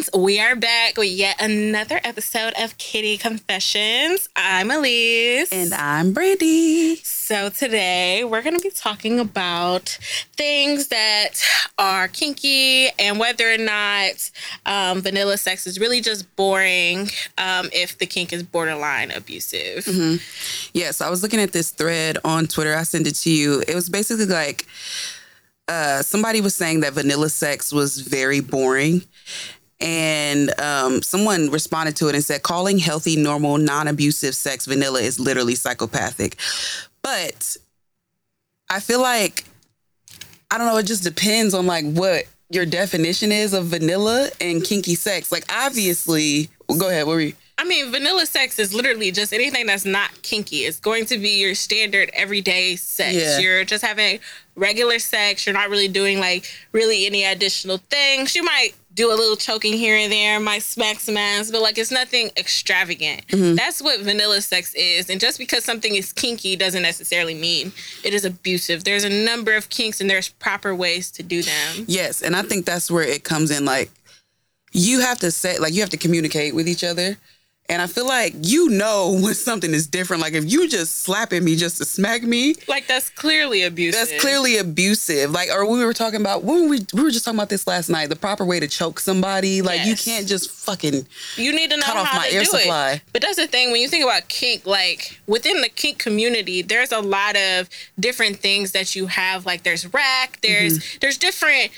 friends. We are back with yet another episode of Kitty Konfessions. I'm Aliece. And I'm Brandi. So today we're going to be talking about things that are kinky and whether or not um, vanilla sex is really just boring um, if the kink is borderline abusive. Mm-hmm. Yes, yeah, so I was looking at this thread on Twitter. I sent it to you. It was basically like uh, somebody was saying that vanilla sex was very boring. And um, someone responded to it and said, calling healthy, normal, non abusive sex vanilla is literally psychopathic. But I feel like, I don't know, it just depends on like what your definition is of vanilla and kinky sex. Like, obviously, go ahead. What were you? I mean, vanilla sex is literally just anything that's not kinky. It's going to be your standard everyday sex. Yeah. You're just having regular sex. You're not really doing like really any additional things. You might do a little choking here and there, might smack some ass, but like it's nothing extravagant. Mm-hmm. That's what vanilla sex is. And just because something is kinky doesn't necessarily mean it is abusive. There's a number of kinks and there's proper ways to do them. Yes. And I think that's where it comes in. Like, you have to say, like, you have to communicate with each other. And I feel like you know when something is different. Like if you just slapping me just to smack me, like that's clearly abusive. That's clearly abusive. Like, or we were talking about when we we were just talking about this last night. The proper way to choke somebody. Like yes. you can't just fucking. You need to know cut off my air supply. It. But that's the thing when you think about kink. Like within the kink community, there's a lot of different things that you have. Like there's RACK. There's mm-hmm. there's different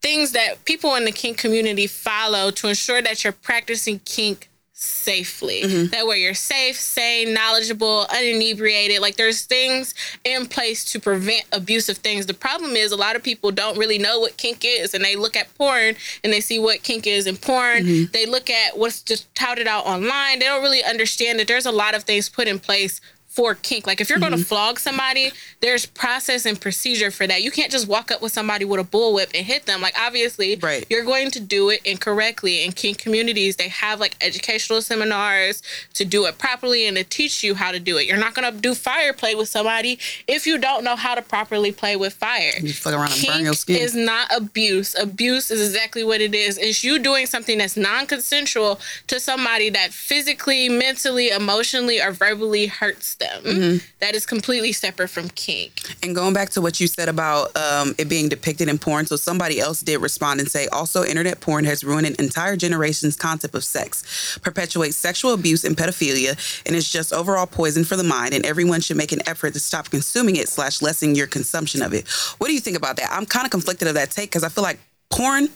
things that people in the kink community follow to ensure that you're practicing kink safely. Mm-hmm. That way you're safe, sane, knowledgeable, uninebriated. Like there's things in place to prevent abusive things. The problem is a lot of people don't really know what kink is and they look at porn and they see what kink is in porn. Mm-hmm. They look at what's just touted out online. They don't really understand that there's a lot of things put in place for kink. Like if you're mm-hmm. going to flog somebody, there's process and procedure for that. You can't just walk up with somebody with a bullwhip and hit them. Like obviously, right. you're going to do it incorrectly. In kink communities, they have like educational seminars to do it properly and to teach you how to do it. You're not going to do fire play with somebody if you don't know how to properly play with fire. You fuck around kink and burn your skin. is not abuse. Abuse is exactly what it is. It's you doing something that's non-consensual to somebody that physically, mentally, emotionally, or verbally hurts them them. Mm-hmm. That is completely separate from kink. And going back to what you said about um, it being depicted in porn, so somebody else did respond and say, also, internet porn has ruined an entire generation's concept of sex, perpetuates sexual abuse and pedophilia, and is just overall poison for the mind. And everyone should make an effort to stop consuming it slash lessen your consumption of it. What do you think about that? I'm kind of conflicted of that take because I feel like porn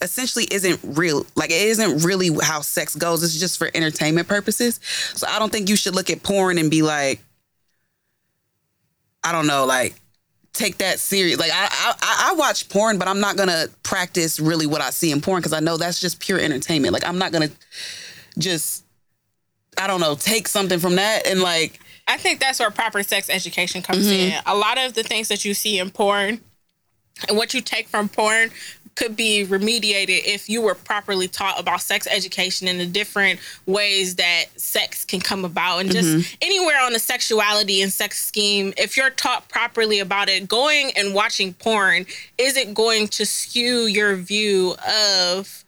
essentially isn't real. Like it isn't really how sex goes. It's just for entertainment purposes. So I don't think you should look at porn and be like, I don't know, like take that serious. Like I, I, I watch porn, but I'm not gonna practice really what I see in porn because I know that's just pure entertainment. Like I'm not gonna just, I don't know, take something from that and like. I think that's where proper sex education comes mm-hmm. in. A lot of the things that you see in porn and what you take from porn could be remediated if you were properly taught about sex education and the different ways that sex can come about and just mm-hmm. anywhere on the sexuality and sex scheme if you're taught properly about it going and watching porn isn't going to skew your view of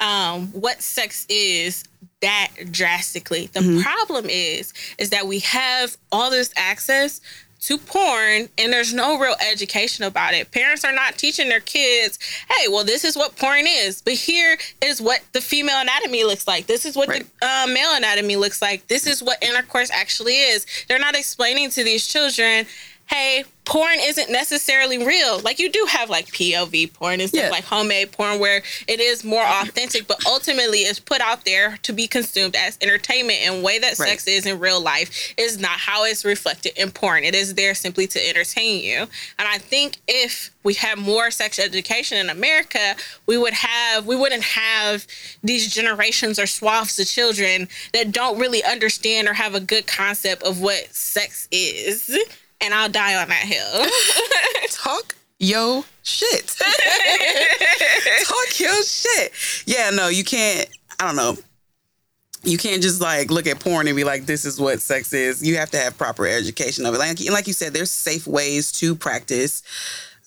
um, what sex is that drastically. The mm-hmm. problem is is that we have all this access to porn and there's no real education about it. Parents are not teaching their kids, hey, well, this is what porn is, but here is what the female anatomy looks like. This is what right. the uh, male anatomy looks like. This is what intercourse actually is. They're not explaining to these children, hey, porn isn't necessarily real. Like you do have like POV porn and stuff yeah. like homemade porn where it is more authentic, but ultimately it's put out there to be consumed as entertainment and way that right. sex is in real life is not how it's reflected in porn. It is there simply to entertain you. And I think if we had more sex education in America, we would have we wouldn't have these generations or swaths of children that don't really understand or have a good concept of what sex is and I'll die on that hill. Talk yo shit. Talk your shit. Yeah, no, you can't. I don't know. You can't just like look at porn and be like, "This is what sex is." You have to have proper education of it. Like, like you said, there's safe ways to practice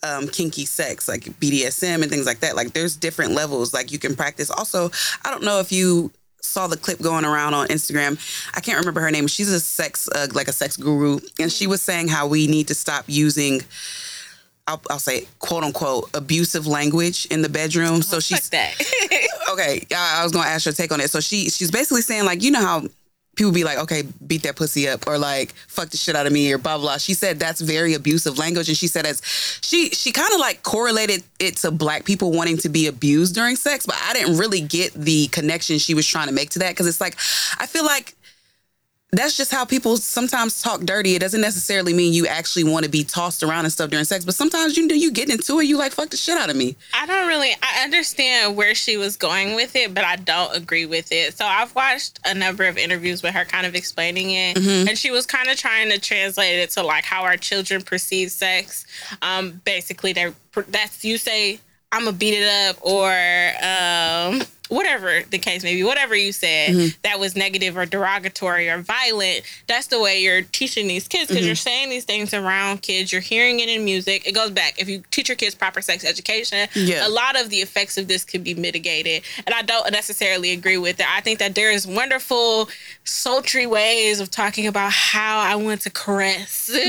um, kinky sex, like BDSM and things like that. Like there's different levels like you can practice. Also, I don't know if you saw the clip going around on Instagram. I can't remember her name. She's a sex uh, like a sex guru, and she was saying how we need to stop using. I'll, I'll say quote unquote abusive language in the bedroom. So she's that. okay. I, I was gonna ask her take on it. So she she's basically saying like you know how people be like okay beat that pussy up or like fuck the shit out of me or blah blah. She said that's very abusive language, and she said as she she kind of like correlated it to black people wanting to be abused during sex, but I didn't really get the connection she was trying to make to that because it's like I feel like that's just how people sometimes talk dirty. It doesn't necessarily mean you actually want to be tossed around and stuff during sex, but sometimes you do you get into it, you like fuck the shit out of me. I don't really I understand where she was going with it, but I don't agree with it. So I've watched a number of interviews with her kind of explaining it Mm-hmm. and she was kind of trying to translate it to like how our children perceive sex. Um basically they that's you say I'm gonna beat it up or um whatever the case may be, whatever you said Mm-hmm. that was negative or derogatory or violent, that's the way you're teaching these kids because you're Mm-hmm. saying these things around kids. You're hearing it in music. It goes back. If you teach your kids proper sex education, Yeah. a lot of the effects of this could be mitigated. And I don't necessarily agree with it. I think that there is wonderful, sultry ways of talking about how I want to caress your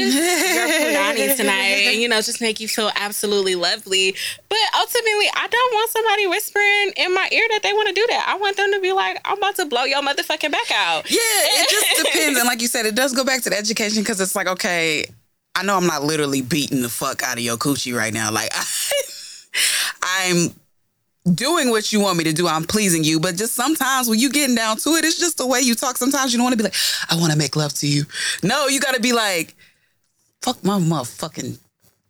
punani tonight and, you know, just make you feel absolutely lovely. But ultimately, I don't want somebody whispering in my ear that they want to do that. I want them to be like, I'm about to blow your motherfucking back out. Yeah, it just depends. And like you said, it does go back to the education because it's like, okay, I know I'm not literally beating the fuck out of your coochie right now. Like, I, I'm doing what you want me to do. I'm pleasing you. But just sometimes when you getting down to it, it's just the way you talk. Sometimes you don't want to be like, I want to make love to you. No, you got to be like, fuck my motherfucking.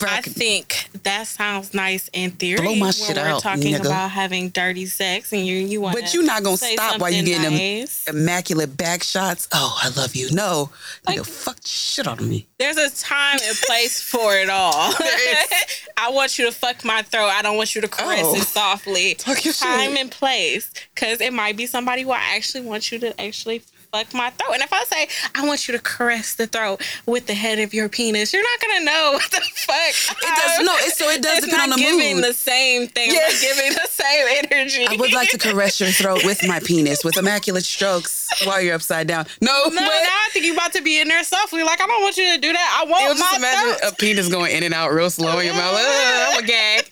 I think that sounds nice in theory. Blow my when shit we're out, talking nigga. about having dirty sex and you you want But you're not gonna stop while you're getting them nice. immaculate back shots. Oh, I love you. No, Like- nigga, fuck shit out of me. There's a time and place for it all. I want you to fuck my throat. I don't want you to caress Oh. it softly. Talk your time shit. and place. Because it might be somebody who I actually want you to actually fuck my throat. And if I say, I want you to caress the throat with the head of your penis, you're not to know what the fuck. It does no. It, so it does It's depend on the giving mood. the same thing. Yeah. Giving the same energy. I would like to caress your throat with my penis with immaculate strokes while you're upside down. No, No, but now I think you're about to be in there softly. Like, I don't want you to do that. I want just my imagine throat. a penis going in and out real slow in your mouth. I'm a gag.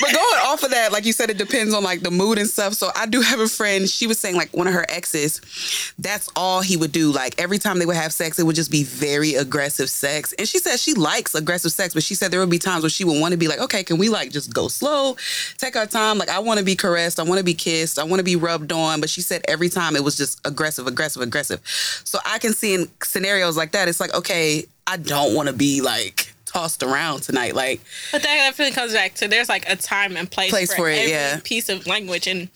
But going off of that, like you said, it depends on like the mood and stuff. So I do have a friend. She was saying like one of her exes, that's all he would do. Like every time they would have sex, it would just be very aggressive sex. And she said she likes aggressive sex, but she said there would be times where she would want to be like, okay, can we like just go slow, take our time? Like I want to be caressed, I want to be kissed, I want to be rubbed on. But she said every time it was just aggressive, aggressive, aggressive. So I can see in scenarios like that, it's like, okay, I don't want to be like tossed around tonight. Like But that definitely comes back to there's like a time and place, Place for it, every yeah. piece of language and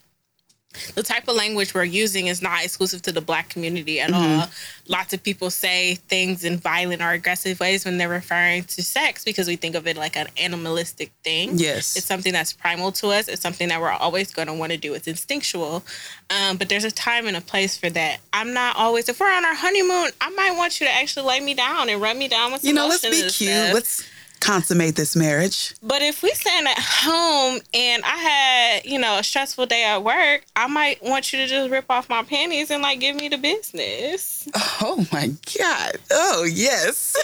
the type of language we're using is not exclusive to the black community at Mm-hmm. all. Lots of people say things in violent or aggressive ways when they're referring to sex because we think of it like an animalistic thing. Yes. It's something that's primal to us. It's something that we're always going to want to do. It's instinctual. Um, but there's a time and a place for that. I'm not always, if we're on our honeymoon, I might want you to actually lay me down and rub me down with some you know, let's be cute. stuff. Let's consummate this marriage. But if we stand at home and I had, you know, a stressful day at work, I might want you to just rip off my panties and like give me the business. Oh my God. Oh, yes.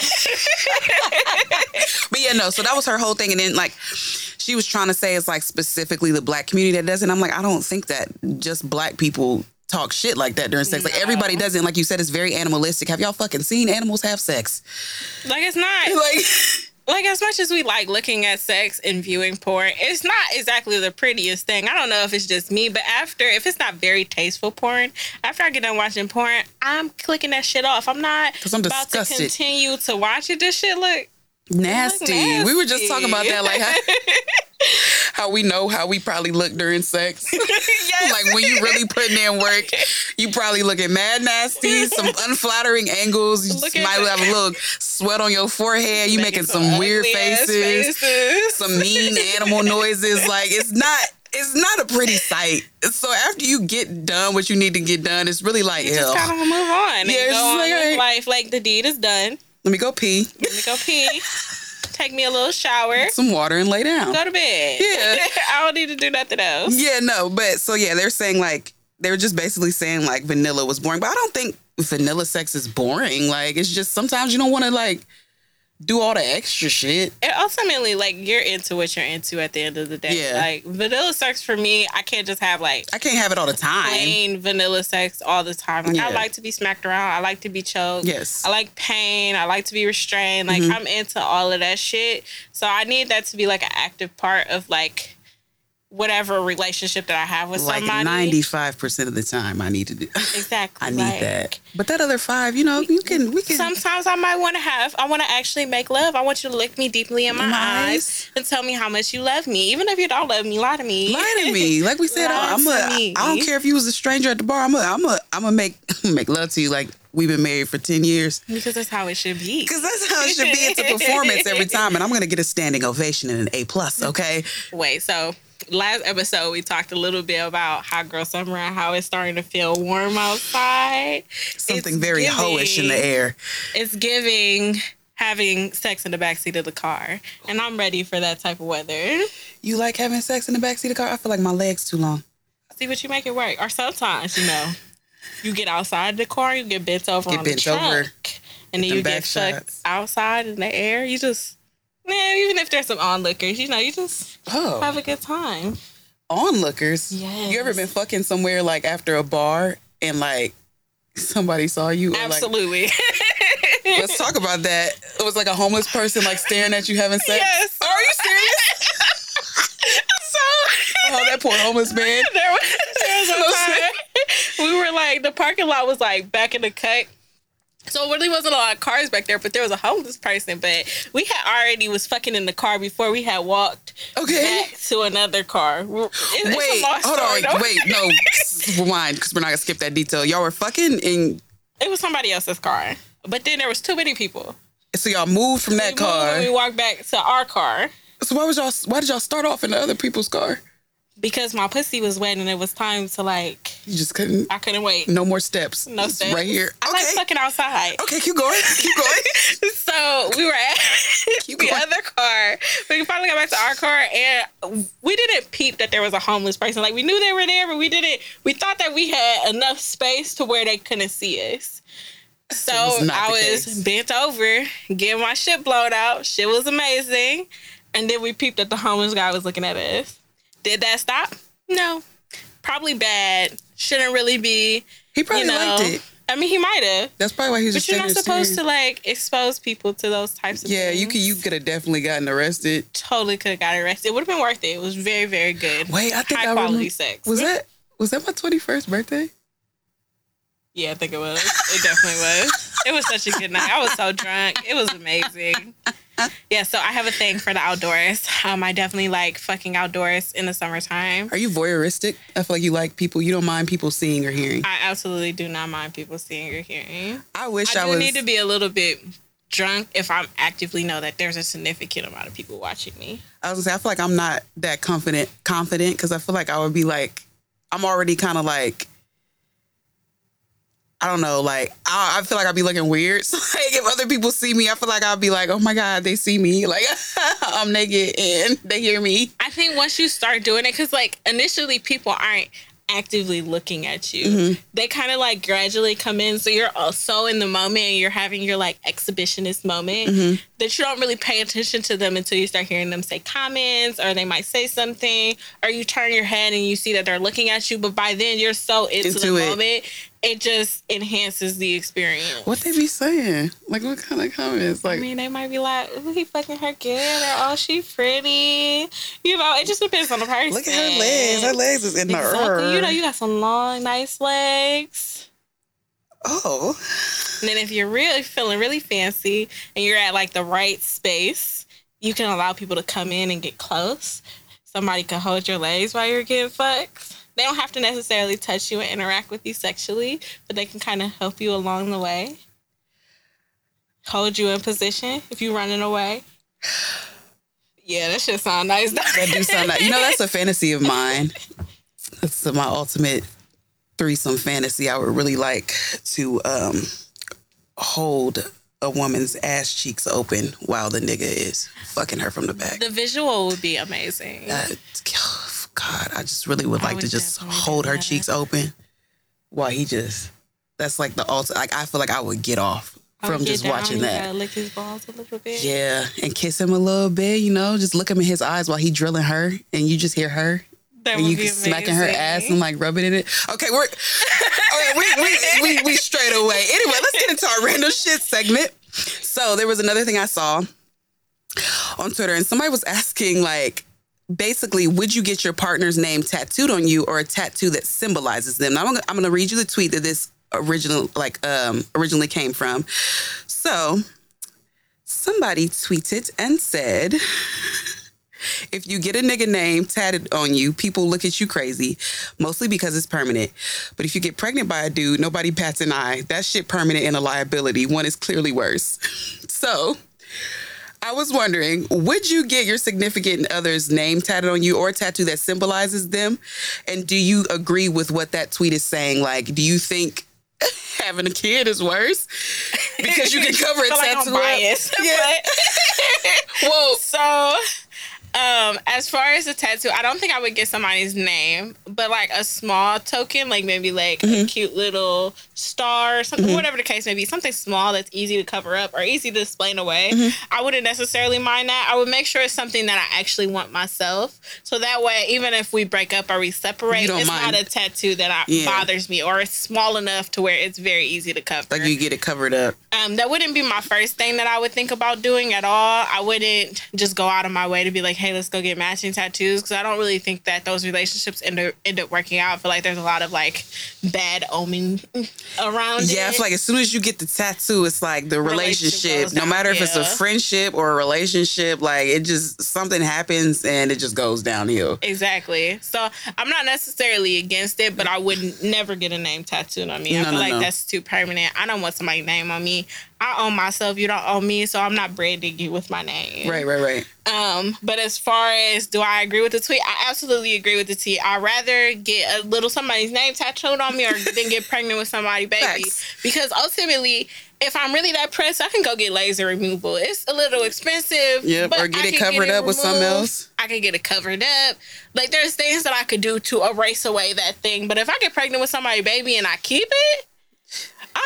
but yeah, no, so that was her whole thing. And then, like, she was trying to say it's like specifically the black community that doesn't. I'm like, I don't think that just black people talk shit like that during sex. Like, everybody doesn't. Like you said, it's very animalistic. Have y'all fucking seen animals have sex? Like it's not Like, like as much as we like looking at sex and viewing porn, it's not exactly the prettiest thing. I don't know if it's just me, but after if it's not very tasteful porn, after I get done watching porn, I'm clicking that shit off. I'm not I'm about to disgusted. continue to watch it. This shit look nasty. We were just talking about that. Like, how, how we know how we probably look during sex. yes. like when you really putting in work, you probably looking mad nasty, some unflattering angles. You Look might have a little sweat on your forehead. You making, some, weird faces, faces. some mean animal noises. Like it's not. It's not a pretty sight. So after you get done what you need to get done, it's really like, just hell. kind of move on and Yeah, it's go on like, with life. Like the deed is done. Let me go pee. Let me go pee. take me a little shower, some water, and lay down. go to bed. Yeah. I don't need to do nothing else. Yeah, no, but so yeah, they're saying like they're just basically saying like vanilla was boring, but I don't think vanilla sex is boring. Like it's just sometimes you don't want to like do all the extra shit. And ultimately, like you're into what you're into at the end of the day. Yeah. Like vanilla sex for me, I can't just have like I can't have it all the time. plain vanilla sex all the time. Like I like to be smacked around. I like to be choked. Yes. I like pain. I like to be restrained. Like Mhm. I'm into all of that shit. So I need that to be like an active part of like whatever relationship that I have with Like somebody. ninety five percent of the time, I need to do. Exactly. I need like, that. But that other five, you know, you can we can. Sometimes I might want to have, I want to actually make love. I want you to look me deeply in my Nice. eyes and tell me how much you love me. Even if you don't love me, lie to me. Lie to me, like we said. I'm to a. I don't care if you was a stranger at the bar. I'm a. I'm a. I'm gonna make make love to you like we've been married for ten years. Because that's how it should be. Because that's how it should be. It's a performance every time, and I'm gonna get a standing ovation and an A plus. Okay. Wait, so last episode we talked a little bit about hot girl summer and how it's starting to feel warm outside. Something It's very hoish in the air. It's giving having sex in the backseat of the car. And I'm ready for that type of weather. You like having sex in the backseat of the car? I feel like my legs too long. See what you make it work. Or sometimes, you know, you get outside the car, you get bent over Get on bent the trunk. over. And then you get stuck shots. outside in the air. You just man, even if there's some onlookers, you know, you just Oh, have a good time. onlookers. Yes. You ever been fucking somewhere like after a bar and like somebody saw you? or, like- Absolutely. let's talk about that. It was like a homeless person like staring at you having sex. Yes. Are you serious? so oh, that poor homeless man. there was, there was a time we were like the parking lot was like back in the cut. So it really wasn't a lot of cars back there, but there was a homeless person. But we had already was fucking in the car before we had walked Okay. back to another car. It- Wait, hold on. though. Wait, no. Rewind, because we're not gonna skip that detail. Y'all were fucking, in. It was somebody else's car, but then there was too many people. so y'all moved from that we moved car. and we walked back to our car So why was y'all? Why did y'all start off in the other people's car? because my pussy was wet and it was time to like. You just couldn't. I couldn't wait. No more steps. No It's steps. Right here. I okay. like fucking outside. okay, keep going. Keep going. So we were at Keep the going. other car. We finally got back to our car, and we didn't peep that there was a homeless person. Like we knew they were there, but we didn't. We thought that we had enough space to where they couldn't see us. So was I was case. bent over, getting my shit blown out. Shit was amazing, and then we peeped that the homeless guy was looking at us. Did that stop? No. Probably bad. Shouldn't really be. He probably you know. liked it. I mean, he might have. That's probably why he was But you're not supposed to like expose people to those types of Yeah, things. you could. You could have definitely gotten arrested. totally could have got arrested. It would have been worth it. It was very, very good. Wait, I think High I quality remember. sex. Was that was that my twenty first birthday? Yeah, I think it was. It definitely was. It was such a good night. I was so drunk. It was amazing. Yeah, so I have a thing for the outdoors. Um, I definitely like fucking outdoors in the summertime. Are you voyeuristic? I feel like you like people. You don't mind people seeing or hearing. I absolutely do not mind people seeing or hearing. I wish I I, do was. need to be a little bit drunk if I'm actively know that there's a significant amount of people watching me. I was gonna say I feel like I'm not that confident confident because I feel like I would be like I'm already kind of like I don't know like I, I feel like I'd be looking weird. So like if other people see me, I feel like I'd be like, oh my god, they see me like I'm naked and they hear me. I think once you start doing it, because like initially people aren't actively looking at you. Mm-hmm. They kind of like gradually come in. So you're uh, so in the moment and you're having your like exhibitionist moment Mm-hmm. that you don't really pay attention to them until you start hearing them say comments or they might say something or you turn your head and you see that they're looking at you. But by then you're so into, Into the it. moment, it just enhances the experience. What they be saying? Like what kind of comments? Like I mean, they might be like, "Ooh, he fucking her good," or "Oh, she pretty." You know, it just depends on the person. look at her legs. Her legs is in the Exactly. You know, you got some long, nice legs. oh And then if you're really feeling really fancy and you're at like the right space, you can allow people to come in and get close. Somebody can hold your legs while you're getting fucked. They don't have to necessarily touch you and interact with you sexually, but they can kind of help you along the way. Hold you in position if you're running away. Yeah, that should sound nice. that do sound like you know that's a fantasy of mine. That's my ultimate threesome fantasy. I would really like to um hold a woman's ass cheeks open while the nigga is fucking her from the back. The visual would be amazing. Uh, God, I just really would like would to just hold her cheeks open while he just. That's like the ultimate. Like I feel like I would get off from just down, watching that. Lick his balls a little bit. Yeah, and kiss him a little bit, you know, just look him in his eyes while he drilling her, and you just hear her, that and you be smacking her ass and like rubbing in it. Okay, we're oh, okay. We we, we we straight away. Anyway, let's get into our random shit segment. So there was another thing I saw on Twitter, and somebody was asking like. Basically, would you get your partner's name tattooed on you or a tattoo that symbolizes them? Now, I'm gonna, I'm gonna read you the tweet that this original like um originally came from. So, somebody tweeted and said, if you get a nigga name tatted on you, people look at you crazy, mostly because it's permanent. But if you get pregnant by a dude, nobody bats an eye. That shit permanent and a liability. One is clearly worse. So, I was wondering, would you get your significant other's name tatted on you or a tattoo that symbolizes them? And do you agree with what that tweet is saying? Like, do you think having a kid is worse because you can cover a like tattoo? I'm up? biased. Yeah. Whoa. So, um, as far as a tattoo, I don't think I would get somebody's name, but like a small token, like maybe like Mm-hmm. a cute little star, or something, whatever the case may be, something small that's easy to cover up or easy to explain away. Mm-hmm. I wouldn't necessarily mind that. I would make sure it's something that I actually want myself, so that way, even if we break up or we separate, it's mind. not a tattoo that I, Yeah. bothers me, or it's small enough to where it's very easy to cover. Like you get it covered up. Um, that wouldn't be my first thing that I would think about doing at all. I wouldn't just go out of my way to be like, hey, let's go get matching tattoos because I don't really think that those relationships end up, end up working out. I feel like there's a lot of like bad omen around Yeah, I feel like as soon as you get the tattoo, it's like the Relationship relationship. No matter if it's a friendship or a relationship, like it just something happens and it just goes downhill. Exactly. So I'm not necessarily against it, but I wouldn't never get a name tattooed on me. I feel no, like no. that's too permanent. I don't want somebody's name on me. I own myself. You don't own me, so I'm not branding you with my name. Right, right, right. Um, but as far as do I agree with the tweet? I absolutely agree with the tweet. I'd rather get a little somebody's name tattooed on me or than get pregnant with somebody baby. Facts. Because ultimately, if I'm really that pressed, I can go get laser removal. It's a little expensive. But or get it covered up with something else. I can get it covered up. Like there's things that I could do to erase away that thing. But if I get pregnant with somebody baby and I keep it,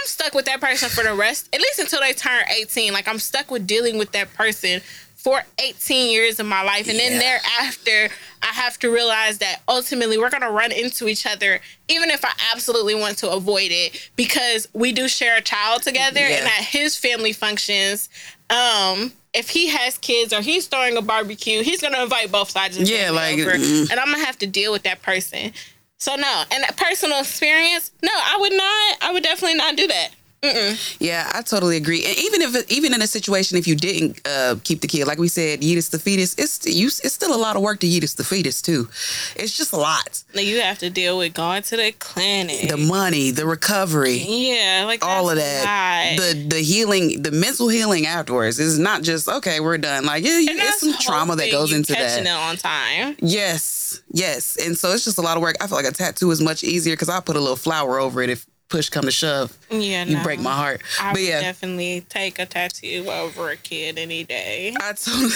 I'm stuck with that person for the rest, at least until they turn 18. Like I'm stuck with dealing with that person for 18 years of my life. And then thereafter, I have to realize that ultimately we're going to run into each other, even if I absolutely want to avoid it, because we do share a child together Yeah. and at his family functions, um, if he has kids or he's throwing a barbecue, he's gonna invite both sides of the Yeah, like, over, mm. and I'm gonna have to deal with that person. So no, and personal experience, no, I would not. I would definitely not do that. Yeah, I totally agree. And even if even in a situation if you didn't uh, keep the kid, like we said, yeetus the fetus, it's you, it's still a lot of work to yeetus the fetus too. It's just a lot. Like you have to deal with going to the clinic. The money, the recovery. yeah, like all of that, the the healing, the mental healing afterwards is not just okay. We're done. Like yeah, you, it's some trauma that goes into catching that. it on time. Yes, yes, and so it's just a lot of work. I feel like a tattoo is much easier because I put a little flower over it if push come to shove. Yeah, You no. break my heart, I but would yeah, definitely take a tattoo over a kid any day. I totally,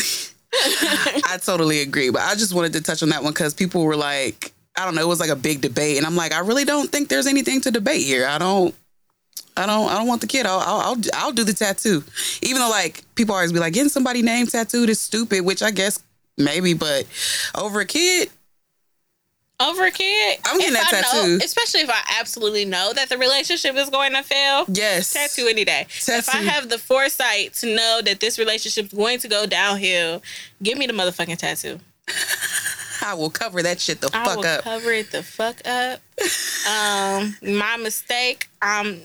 I totally agree. But I just wanted to touch on that one because people were like, I don't know, it was like a big debate, and I'm like, I really don't think there's anything to debate here. I don't. I don't. I don't want the kid. I'll, I'll. I'll. I'll do the tattoo, even though like people always be like, getting somebody name tattooed is stupid, which I guess maybe, but over a kid, Over a kid, I'm getting if that I know- tattoo. especially if I absolutely know that the relationship is going to fail. yes, Tattoo any day. If I have the foresight to know that this relationship is going to go downhill, give me the motherfucking tattoo. I will cover that shit the I fuck will up. cover it the fuck up. um, my mistake. Um,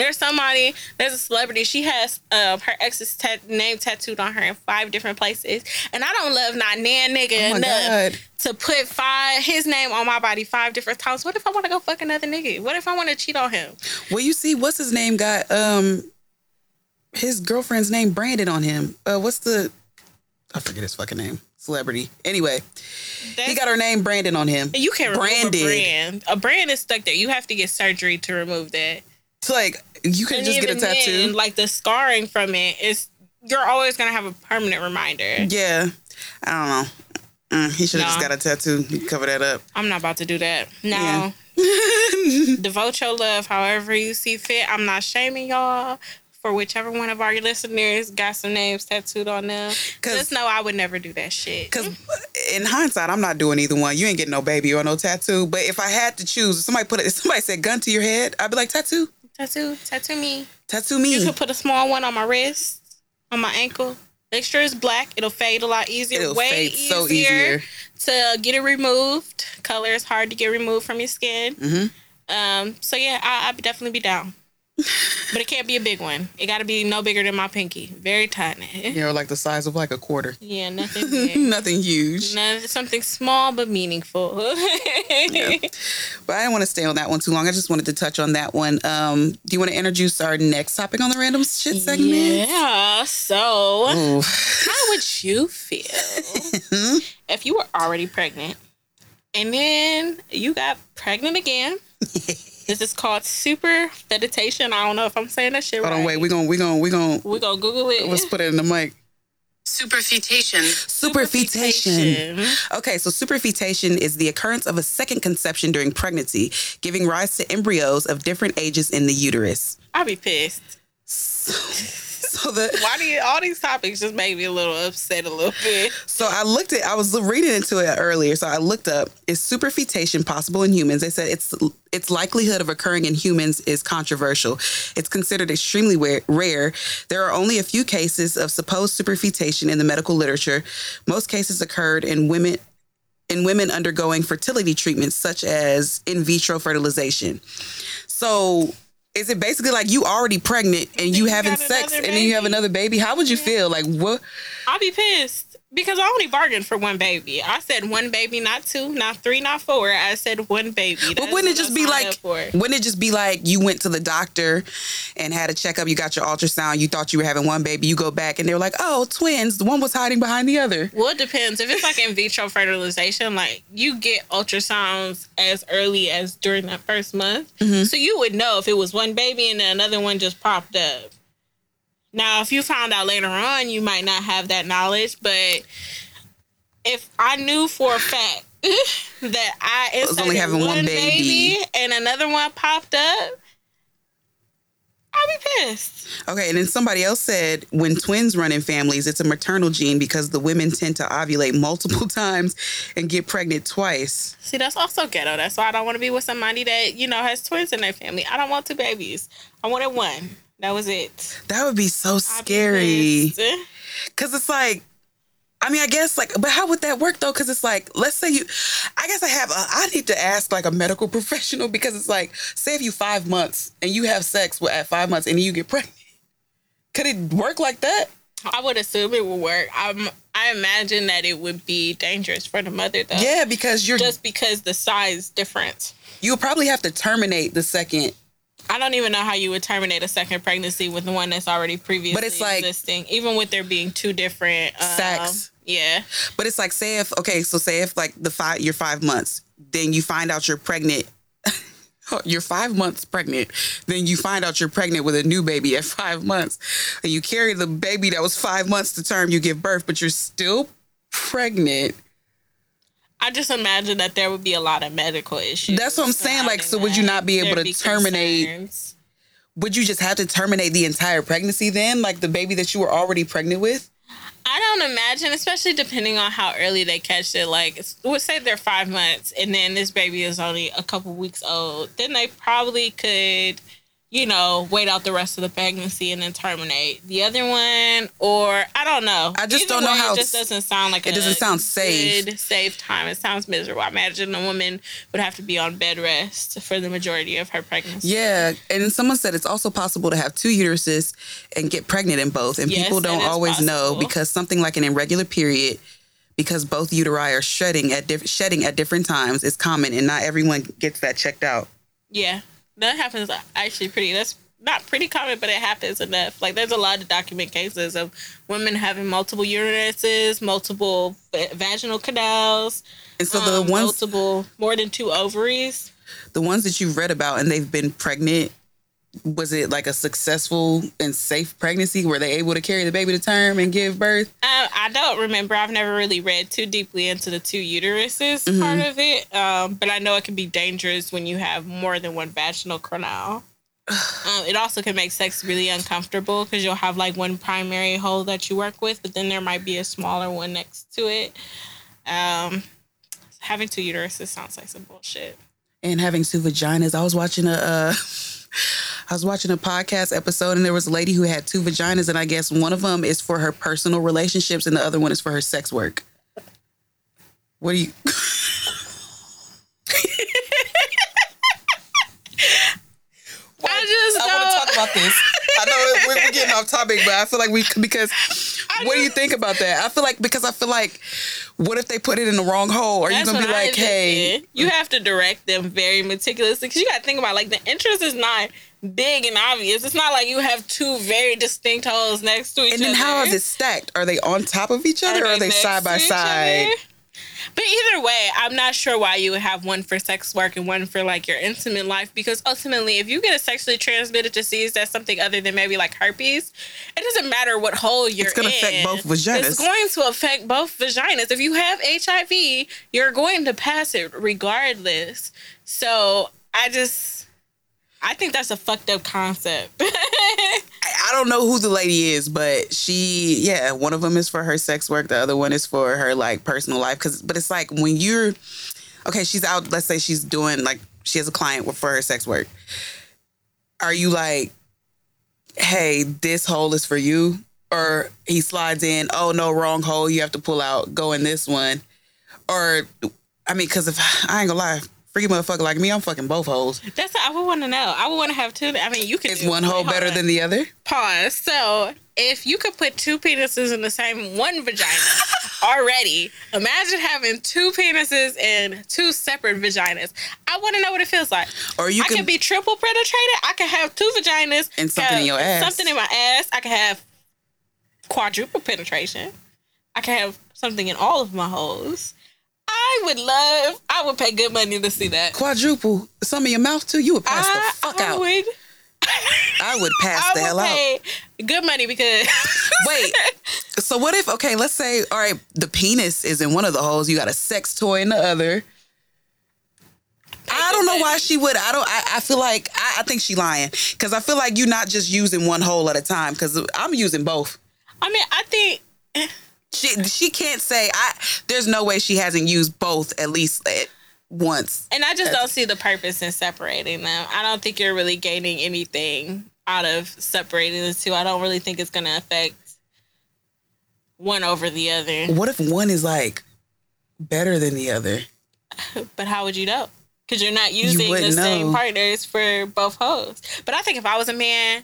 there's somebody. There's a celebrity. She has uh, her ex's name tattooed on her in five different places, and I don't love not nan nigga Oh enough God. to put five his name on my body five different times. What if I want to go fuck another nigga? What if I want to cheat on him? Well, you see, what's his name got um his girlfriend's name branded on him. Uh what's the I forget his fucking name. Celebrity. Anyway, he got her name branded on him. You can't remove a brand. A brand is stuck there. You have to get surgery to remove that. It's like You can And just get a tattoo. then, like the scarring from it is, you're always gonna have a permanent reminder. yeah. I don't know. Mm, he should have just got a tattoo. You cover that up. I'm not about to do that. No. Yeah. Devote your love however you see fit. I'm not shaming y'all for whichever one of our listeners got some names tattooed on them. Just know I would never do that shit. Because in hindsight, I'm not doing either one. You ain't getting no baby or no tattoo. But if I had to choose, if somebody put it, if somebody said gun to your head, I'd be like, tattoo, Tattoo, tattoo me. tattoo me. You could put a small one on my wrist, on my ankle. Make sure it's black. It'll fade a lot easier. It'll way fade easier, so easier. to get it removed. Color is hard to get removed from your skin. Mhm. Um. So yeah, I, I'd definitely be down. But it can't be a big one. It got to be no bigger than my pinky. Very tiny. You know, like the size of like a quarter. Yeah, nothing big. Nothing huge. no, something small but meaningful. But I didn't want to stay on that one too long. I just wanted to touch on that one. Um, do you want to introduce our next topic on the random shit segment? Yeah. So, Ooh. how would you feel if you were already pregnant and then you got pregnant again? This is called super fetitation. I don't know if I'm saying that shit Hold right. on, wait. We're going, we're going, we're going, We're gonna Google it. let's put it in the mic. Superfetation. Superfetation. Okay, so superfetation is the occurrence of a second conception during pregnancy, giving rise to embryos of different ages in the uterus. I'll be pissed. So the Why do you, all these topics just make me a little upset a little bit? so I looked at I was reading into it earlier. So I looked up is superfetation possible in humans? They said its its likelihood of occurring in humans is controversial. It's considered extremely rare. There are only a few cases of supposed superfetation in the medical literature. Most cases occurred in women in women undergoing fertility treatments such as in vitro fertilization. So is it basically like you already pregnant and you You having sex and then you have another baby? How would you feel? Like what? I'll be pissed because I only bargained for one baby. I said one baby, not two, not three, not four. I said one baby. But wouldn't it just be like? Wouldn't it just be like you went to the doctor and had a checkup? You got your ultrasound. You thought you were having one baby. You go back and they were like, "Oh, twins. The one was hiding behind the other." Well, it depends. If it's like in vitro fertilization, like you get ultrasounds as early as during that first month. Mm-hmm. So you would know if it was one baby and then another one just popped up. Now, if you found out later on, you might not have that knowledge. But if I knew for a fact that I was only having one baby. and another one popped up, I'd be pissed. Okay, and then somebody else said when twins run in families, it's a maternal gene because the women tend to ovulate multiple times and get pregnant twice. See, that's also ghetto. That's why I don't want to be with somebody that, you know, has twins in their family. I don't want two babies. I wanted one. That was it. That would be so scary. Cause it's like, I mean, I guess like, but how would that work though? Cause it's like, let's say you, I guess I have, a, I need to ask like a medical professional because it's like, say if you five months and you have sex with, at five months and you get pregnant, could it work like that? I would assume it would work. I'm, I imagine that it would be dangerous for the mother, though. Yeah, because you're, Just because the size difference. you would probably have to terminate the second. I don't even know how you would terminate a second pregnancy with the one that's already previously But it's like- existing, even with there being two different um, Sex. Yeah, But it's like, say if, okay, so say if like the five, you're five months, then you find out you're pregnant. You're five months pregnant. Then you find out you're pregnant with a new baby at five months. And you carry the baby that was five months to term you give birth, but you're still pregnant. I just imagine that there would be a lot of medical issues. That's what I'm saying, like, so would you not be able to terminate- concerns. Would you just have to terminate the entire pregnancy then? Like the baby that you were already pregnant with? I don't imagine, especially depending on how early they catch it. Like, let's say they're five months and then this baby is only a couple weeks old. Then they probably could, you know, wait out the rest of the pregnancy and then terminate the other one. Or I don't know. I just Either don't know way, how It just doesn't sound like it a doesn't sound safe. Good, safe time. It sounds miserable. I imagine a woman would have to be on bed rest for the majority of her pregnancy. Yeah. And someone said it's also possible to have two uteruses and get pregnant in both. And Yes, people don't always know because something like an irregular period, because both uteri are shedding at diff- shedding at different times, is common, and not everyone gets that checked out. Yeah, that happens actually pretty. That's not pretty common, but it happens enough. Like there's a lot of document cases of women having multiple uteruses, multiple vaginal canals, And so the um, ones multiple more than two ovaries. the ones that you've read about and they've been pregnant was it like a successful and safe pregnancy? Were they able to carry the baby to term and give birth? I don't remember. I've never really read too deeply into the two uteruses Mm-hmm. part of it, um, but I know it can be dangerous when you have more than one vaginal canal. um, it also can make sex really uncomfortable because you'll have like one primary hole that you work with, but then there might be a smaller one next to it. Um, having two uteruses sounds like some bullshit. and having two vaginas. I was watching a uh, I was watching a podcast episode and there was a lady who had two vaginas and I guess one of them is for her personal relationships and the other one is for her sex work. What do you I just I want to talk about this. I know we're, we're getting off topic, but I feel like we because what do you think about that? I feel like because I feel like what if they put it in the wrong hole? Are you gonna be like, hey, you have to direct them very meticulously because you got to think about like the interest is not big and obvious. It's not like you have two very distinct holes next to each other. and other. then how is it stacked? Are they on top of each other or are they side by side? other? But either way, I'm not sure why you would have one for sex work and one for like your intimate life because ultimately, if you get a sexually transmitted disease that's something other than maybe like herpes, it doesn't matter what hole you're It's gonna in. affect both vaginas. It's going to affect both vaginas. If you have HIV, you're going to pass it regardless. So I just, I think that's a fucked up concept. I don't know who the lady is, but she, yeah, one of them is for her sex work, the other one is for her like personal life. Cause, but it's like when you're, okay, she's out. Let's say she's doing like she has a client for her sex work. Are you like, hey, this hole is for you, or he slides in, oh no, wrong hole, you have to pull out, go in this one, or I mean, cause if I ain't gonna lie, freaky motherfucker like me, I'm fucking both holes. that's what I would want to know. I would want to have two. I mean, you could. Is one hole better on. than the other? pause. So if you could put two penises in the same one vagina already, imagine having two penises in two separate vaginas. I want to know what it feels like. Or you I can could be triple penetrated. I could have two vaginas And something in your uh, ass. Something in my ass. I could have quadruple penetration. I could have something in all of my holes. I would love. I would pay good money to see that. quadruple some of your mouth too. You would pass I, the fuck I out. would. I would pass I the would hell out. good money because Wait. So what if okay, let's say all right, the penis is in one of the holes, you got a sex toy in the other. I don't know why she would. I don't. I, I feel like I, I think she lying because I feel like you're not just using one hole at a time. Because I'm using both. I mean, I think She she can't say I. There's no way she hasn't used both at least eh, once. And I just don't see the purpose in separating them. I don't think you're really gaining anything out of separating the two. I don't really think it's going to affect one over the other. What if one is like better than the other? But how would you know? Because you're not using the wouldn't same partners for both hoes. But I think if I was a man,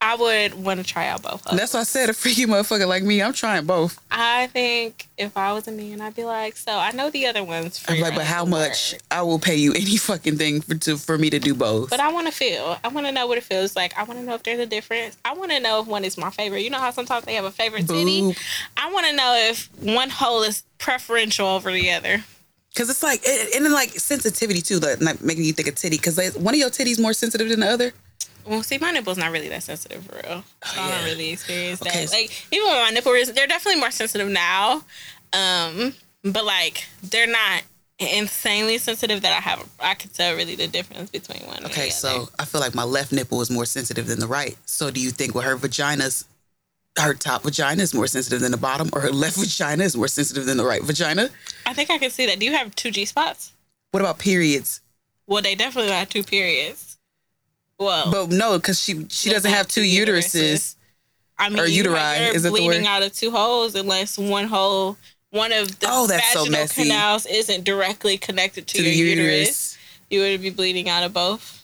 I would want to try out both. That's why I said a freaky motherfucker like me. I'm trying both. I think if I was a man, I'd be like, so I know the other one's I'm like, but how much? work. I will pay you any fucking thing for to for me to do both. But I want to feel. I want to know what it feels like. I want to know if there's a difference. I want to know if one is my favorite. You know how sometimes they have a favorite titty? I want to know if one hole is preferential over the other. Cause it's like, and and then like sensitivity too, like not making you think of titty. Cause one of your titties more sensitive than the other. Well, see, my nipple's not really that sensitive for real. So I don't really experience that. Okay. Like, even when my nipple is, they're definitely more sensitive now. Um, but like, they're not insanely sensitive that I have. I could tell really the difference between one. and Okay, so. I feel like my left nipple is more sensitive than the right. So do you think with her vagina's, her top vagina is more sensitive than the bottom, or her left vagina is more sensitive than the right vagina? I think I can see that. Do you have two G spots? What about periods? Well, they definitely have two periods. Well, But no, because she she doesn't have two uteruses. I mean, or you- uteri, you're is that the bleeding word? out of two holes unless one hole, one of the Oh, that's so vaginal messy. canals isn't directly connected to, To your uterus. uterus. You would be bleeding out of both.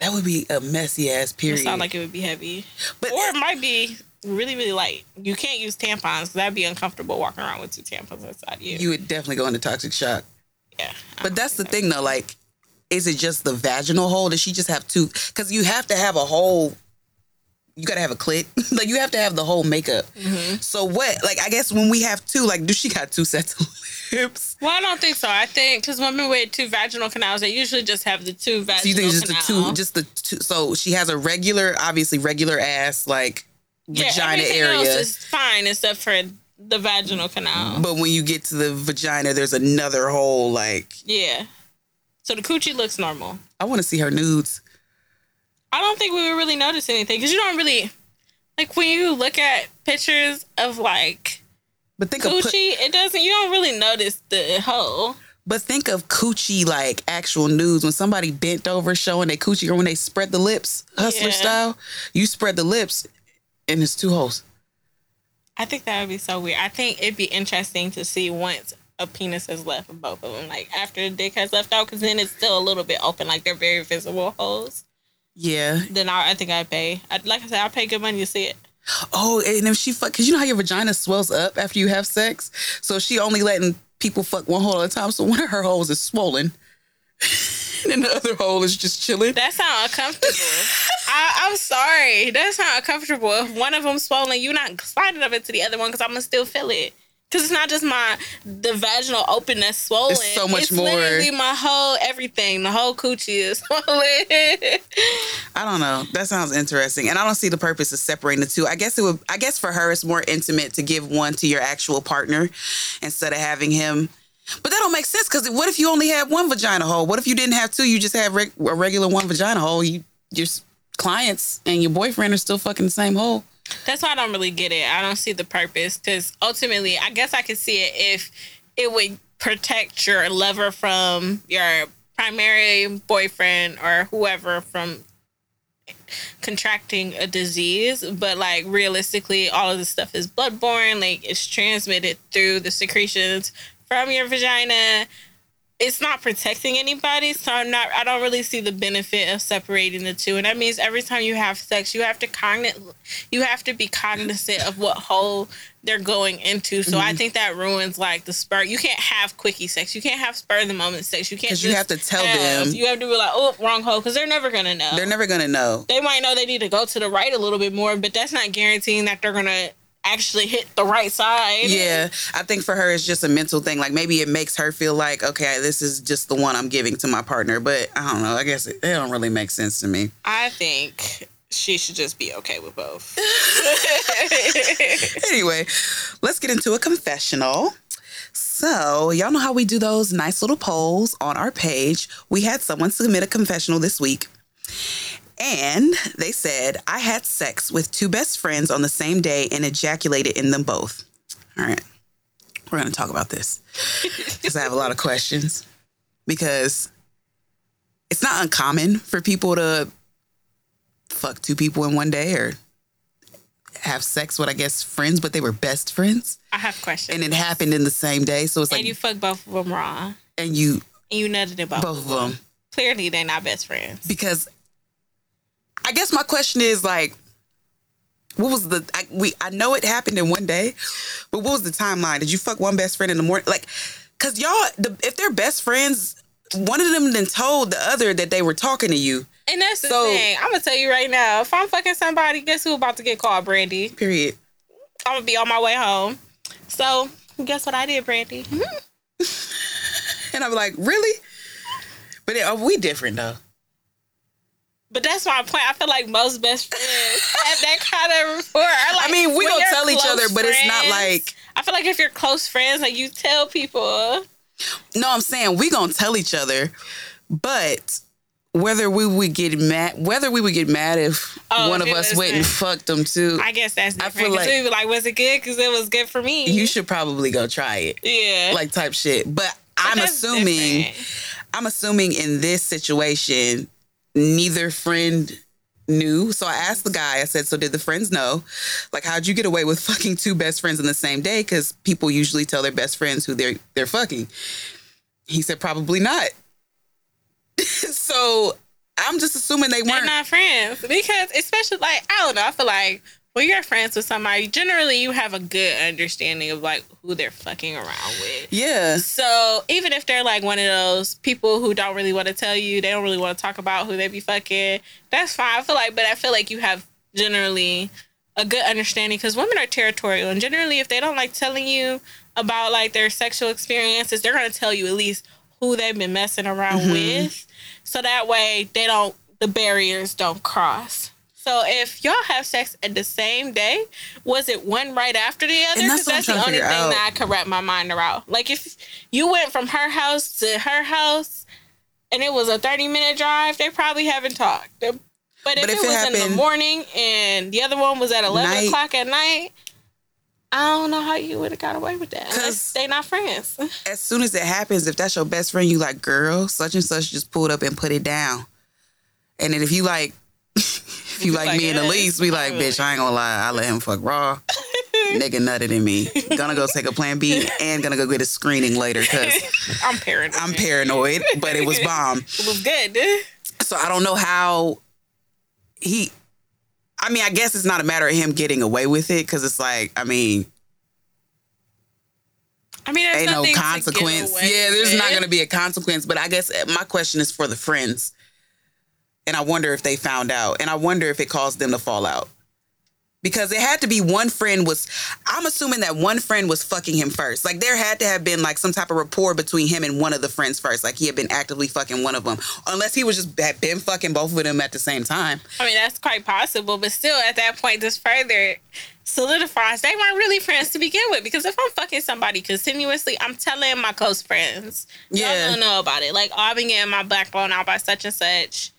That would be a messy ass It period. sound like it would be heavy, but or it might be really, really light. You can't use tampons that'd be uncomfortable walking around with two tampons inside you. you would definitely go into toxic shock. yeah, But that's the thing though, like, is it just the vaginal hole? Does she just have two? Because you have to have a whole. You gotta have a clit. like you have to have the whole makeup. Mm-hmm. So what? Like I guess when we have two, like, do she got two sets? Of, lips. Well, I don't think so. I think because women with two vaginal canals, they usually just have the two vaginal So you think it's just the two, just the two? So she has a regular, obviously regular ass, like yeah, vagina area. else is fine except for the vaginal canal. but when you get to the vagina, there's another hole. Like Yeah. So the coochie looks normal. I want to see her nudes. I don't think we would really notice anything because you don't really like when you look at pictures of like But think of put, coochie. It doesn't. You don't really notice the hole. but think of coochie like actual nudes when somebody bent over showing their coochie or when they spread the lips, hustler Yeah. style. You spread the lips, and it's two holes. I think that would be so weird. I think it'd be interesting to see once a penis has left of both of them, like after the dick has left out, because then it's still a little bit open, like they're very visible holes. Yeah. Then I, I think I'd pay. I'd, like I said, I'd pay good money to see it. Oh, and if she fuck, cause you know how your vagina swells up after you have sex, so she only letting people fuck one hole at a time. So one of her holes is swollen, and the other hole is just chilling. That sounds uncomfortable. I, I'm sorry. That sounds uncomfortable. If one of them swollen, you're not sliding up into the other one because I'm gonna still feel it. Cause it's not just my the vaginal open that's swollen. It's so much it's more. Literally my whole everything. The whole coochie is swollen. I don't know. That sounds interesting, and I don't see the purpose of separating the two. I guess it would. I guess for her, it's more intimate to give one to your actual partner instead of having him. But that don't make sense because what if you only had one vagina hole? What if you didn't have two? You just have reg- a regular one vagina hole. You your clients and your boyfriend are still fucking the same hole. That's why I don't really get it. I don't see the purpose because ultimately, I guess I could see it if it would protect your lover from your primary boyfriend or whoever from contracting a disease. But like realistically, all of this stuff is bloodborne. Like it's transmitted through the secretions from your vagina. It's not protecting anybody, so I'm not. I don't really see the benefit of separating the two, and that means every time you have sex, you have to cognize, you have to be cognizant of what hole they're going into. So Mm-hmm. I think that ruins like the spur. You can't have quickie sex. You can't have spur of the moment sex. You can't 'Cause you just have to tell have- them. You have to be like, oh, wrong hole, because they're never gonna know. They're never gonna know. they might know they need to go to the right a little bit more, but that's not guaranteeing that they're gonna actually hit the right side. Yeah, I think for her it's just a mental thing. Like maybe it makes her feel like, okay, this is just the one I'm giving to my partner. But I don't know. I guess it, it don't really make sense to me. I think she should just be okay with both. Anyway, let's get into a confessional. So, y'all know how we do those nice little polls on our page. We had someone submit a confessional this week. And they said, I had sex with two best friends on the same day and ejaculated in them both. All right. We're going to talk about this because I have a lot of questions. Because it's not uncommon for people to fuck two people in one day or have sex with, I guess, friends, but they were best friends. I have questions. And it happened in the same day. So it's like, and you fuck both of them wrong. and you, And you nutted in both, both of of them. them. Clearly, they're not best friends. because I guess my question is like, what was the I, we? I know it happened in one day, but what was the timeline? Did you fuck one best friend in the morning? Like, cause y'all, the, if they're best friends, one of them then told the other that they were talking to you. And that's the So- thing. I'm gonna tell you right now. If I'm fucking somebody, guess who about to get called, Brandi? Period. I'm gonna be on my way home. So guess what I did, Brandi? And I'm like, really? But are oh, we different though? But that's my point. I feel like most best friends have that kind of rapport. Like, I mean, we gonna tell each other, but it's not like- I feel like if you're close friends, like you tell people. No, I'm saying we gonna tell each other, but whether we would get mad, whether we would get mad if Oh, one of us went and fucked them too, I guess that's I different. feel 'Cause like- be like, was it good? Because it was good for me. you should probably go try it, yeah. like type shit. But, But I'm assuming, different. I'm assuming in this situation, neither friend knew. So I asked the guy. I said, "So did the friends know? Like, how'd you get away with fucking two best friends in the same day? Because people usually tell their best friends who they're they're fucking." He said, "Probably not." so I'm just assuming they they're weren't. not friends because especially like I don't know. I feel like when you're friends with somebody, generally you have a good understanding of like who they're fucking around with. yeah. So even if they're like one of those people who don't really want to tell you, they don't really want to talk about who they be fucking. That's fine. I feel like, but I feel like you have generally a good understanding because women are territorial and generally if they don't like telling you about like their sexual experiences they're going to tell you at least who they've been messing around Mm-hmm. with so that way they don't the barriers don't cross so if y'all have sex at the same day was it one right after the other And that's because that's, the only thing out. that i could wrap my mind around like if you went from her house to her house and it was a 30 minute drive they probably haven't talked but if, But it, if it was in the morning and the other one was at 11 Night. o'clock at night I don't know how you would have got away with that. 'Cause- Unless they not friends. As soon as it happens, if that's your best friend, you like, girl, such and such just pulled up and put it down. And then if you like, if you like, like, me and Aliece, we like, bitch, I ain't gonna lie, I let him fuck raw. Nigga nutted in me. Gonna go take a plan B and gonna go get a screening later because I'm paranoid. I'm paranoid, but it was bomb. It was good. So I don't know how he. I mean, I guess it's not a matter of him getting away with it because it's like, I mean, I mean, there's ain't no nothing to get consequence. Yeah, there's not going to be a consequence. But I guess uh, my question is for the friends, and I wonder if they found out, and I wonder if it caused them to fall out. Because it had to be one friend was. I'm assuming that one friend was fucking him first. Like there had to have been like some type of rapport between him and one of the friends first. Like he had been actively fucking one of them, unless he was just had been fucking both of them at the same time. I mean, that's quite possible, but still, at that point, this further solidifies they weren't really friends to begin with. Because if I'm fucking somebody continuously, I'm telling my close friends, Yeah. y'all don't know about it. Like, oh, I've been getting my black blown out by such and such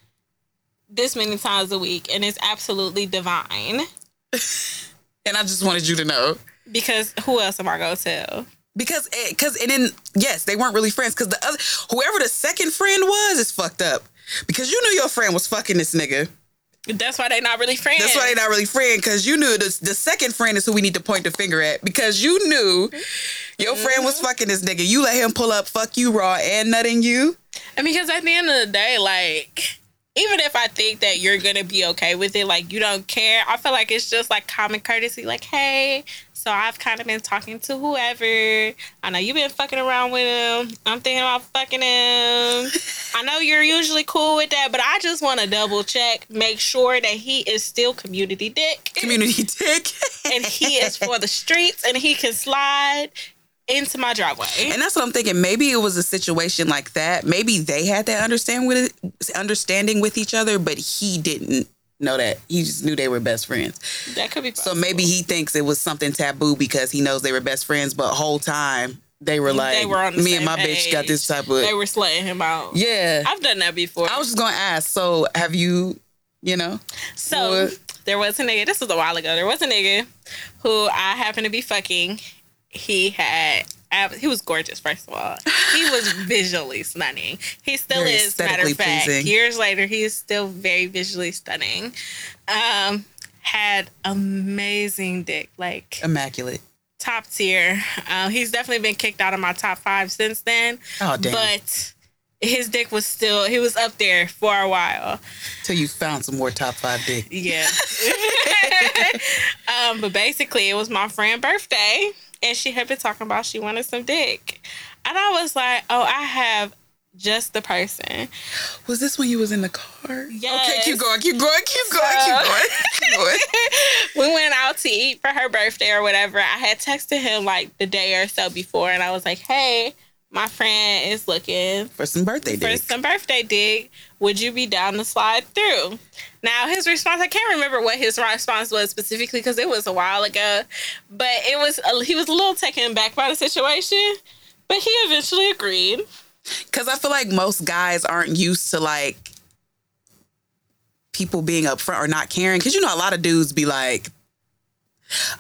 this many times a week, and it's absolutely divine. And I just wanted you to know. Because who else am I gonna tell? Because, because, and then yes, they weren't really friends. Because the other, whoever the second friend was, is fucked up. Because you knew your friend was fucking this nigga. That's why they not really friends. That's why they not really friend. Because you knew the the second friend is who we need to point the finger at. Because you knew your friend was mm-hmm. fucking this nigga. You let him pull up, fuck you raw and nutting you. And because at the end of the day, like, even if I think that you're gonna be okay with it, like you don't care, I feel like it's just like common courtesy, like, hey, so I've kind of been talking to whoever. I know you've been fucking around with him. I'm thinking about fucking him. I know you're usually cool with that, but I just want to double check, make sure that he is still community dick. Community dick. and he is for the streets and he can slide into my driveway. And that's what I'm thinking. Maybe it was a situation like that. Maybe they had that understand with understanding with each other, but he didn't know that. He just knew they were best friends. That could be So maybe he thinks it was something taboo because he knows they were best friends, but whole time they were like, they were me and my bitch got this type of. They were slaying him out. yeah. I've done that before. I was just gonna ask. So have you, you know, so what? there was a nigga. This was a while ago. There was a nigga who I happened to be fucking. He had. He was gorgeous, first of all. He was visually stunning. He still Very is. Matter of fact, pleasing. years later, he is still very visually stunning. Um, had amazing dick, like immaculate. top tier. Um, he's definitely been kicked out of my top five since then. Oh damn! But his dick was still he was up there for a while. Till you found some more top five dick. Yeah. um, but basically it was my friend's birthday and she had been talking about she wanted some dick. And I was like, Oh, I have just the person. Was this when you was in the car? Okay, Yes. keep going, keep going, keep going, So- keep going, keep going. we went out to eat for her birthday or whatever. I had texted him like the day or so before and I was like, Hey, my friend is looking For some birthday for some birthday dick. Would you be down to slide through? Now his response, I can't remember what his response was specifically because it was a while ago, but it was a, he was a little taken back by the situation, but he eventually agreed. Because I feel like most guys aren't used to like people being upfront or not caring. Because you know, a lot of dudes be like,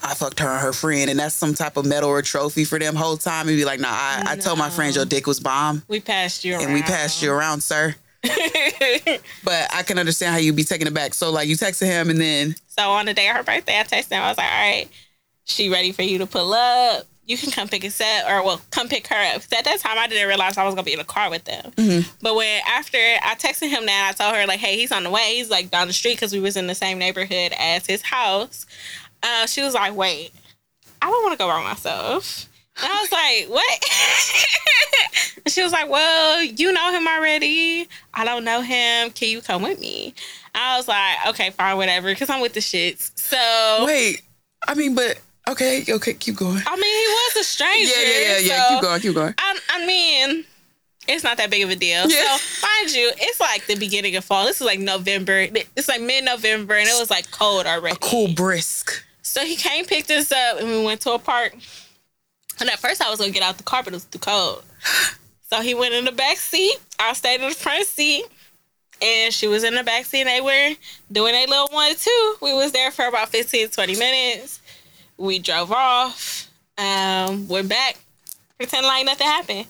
I fucked her and her friend, and that's some type of medal or trophy for them whole time. And be like, nah, I, I told my friend your dick was bomb, We passed you around. and we passed you around, sir. but I can understand how you'd be taking it back. So like, you texted him, and then So on the day of her birthday, I texted him. I was like, "All right, she ready for you to pull up? You can come pick us up, or well, come pick her up." at that time, I didn't realize I was gonna be in the car with them. Mm-hmm. But when after I texted him that, I told her like, "Hey, he's on the way. He's like down the street because we was in the same neighborhood as his house." Uh, she was like, "Wait, I don't want to go by myself." And I was like, what? and she was like, well, you know him already. I don't know him. Can you come with me? I was like, okay, fine, whatever, because I'm with the shits. So Wait, I mean, but okay, okay, keep going. I mean, he was a stranger. Yeah, yeah, yeah, yeah. so- Keep going, keep going. I, I mean, it's not that big of a deal. Yeah. So, mind you, it's like the beginning of fall. This is like November. It's like mid November, and it was like cold already. A cool brisk. So he came, picked us up, and we went to a park. And at first, I was gonna get out the car, but it was too cold. So he went in the back seat. I stayed in the front seat, and she was in the back seat. And they were doing a little one too. We was there for about 15, 20 minutes. We drove off. Um, we're back, pretend like nothing happened.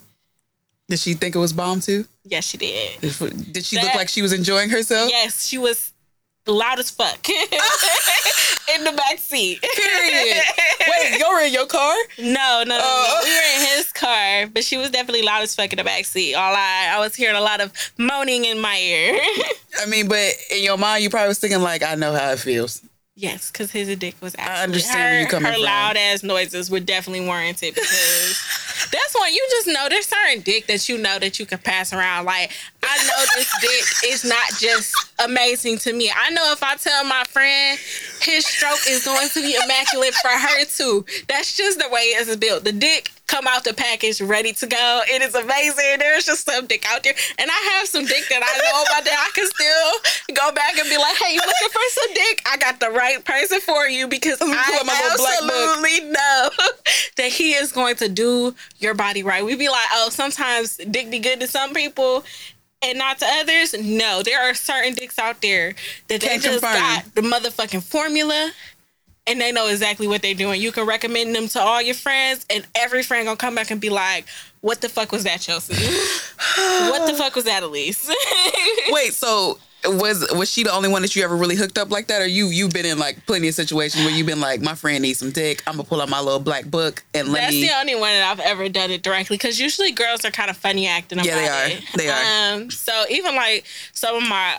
Did she think it was bomb too? Yes, she did. Did she look like she was enjoying herself? Yes, she was loud as fuck in the back seat. Period. Wait, you were in your car? No, no, no, Oh. no. We were in his car, but she was definitely loud as fuck in the back seat. All I, I was hearing a lot of moaning in my ear. I mean, but in your mind, you probably was thinking like, I know how it feels. Yes, because his dick was. Actually, understand her, where you're coming her from. loud ass noises were definitely warranted because that's when you just know there's certain dick that you know that you can pass around. Like I know this dick is not just amazing to me. I know if I tell my friend his stroke is going to be immaculate for her too. That's just the way it's built. The dick come out the package ready to go. It is amazing. There's just some dick out there, and I have some dick that I know about that I can still go back and be like, "Hey, you looking for some dick? I got the right person for you because I out my little black book. absolutely know that he is going to do your body right." We be like, "Oh, sometimes dick be good to some people." And not to others. No, there are certain dicks out there that they just confirm. got the motherfucking formula and they know exactly what they're doing. You can recommend them to all your friends, and every friend gonna come back and be like, "What the fuck was that, Chelsea? what the fuck was that, Aliece?" Wait, so was was she the only one that you ever really hooked up like that, or you you've been in like plenty of situations where you've been like, my friend needs some dick. I'm gonna pull out my little black book and let That's me. That's the only one that I've ever done it directly because usually girls are kind of funny acting about Yeah, they are. it. They are. Um, so even like some of my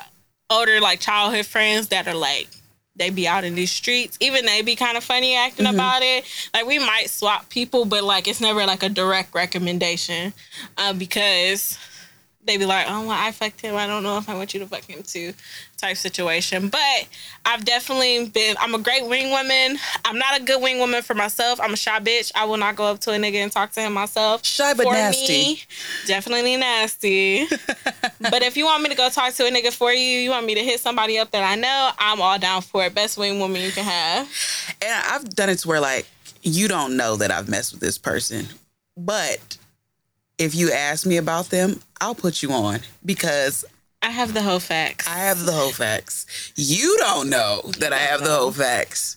older like childhood friends that are like they be out in these streets, even they be kind of funny acting Mm-hmm. about it. Like we might swap people, but like it's never like a direct recommendation uh, because they be like, oh, well, I fucked him. I don't know if I want you to fuck him too, type situation. But I've definitely been. I'm a great wing woman. I'm not a good wing woman for myself. I'm a shy bitch. I will not go up to a nigga and talk to him myself. Shy but for nasty. Me, definitely nasty. but if you want me to go talk to a nigga for you, you want me to hit somebody up that I know, I'm all down for it. Best wing woman you can have. And I've done it to where like you don't know that I've messed with this person, but if you ask me about them, I'll put you on because I have the whole facts. I have the whole facts. You don't know that I have the whole facts,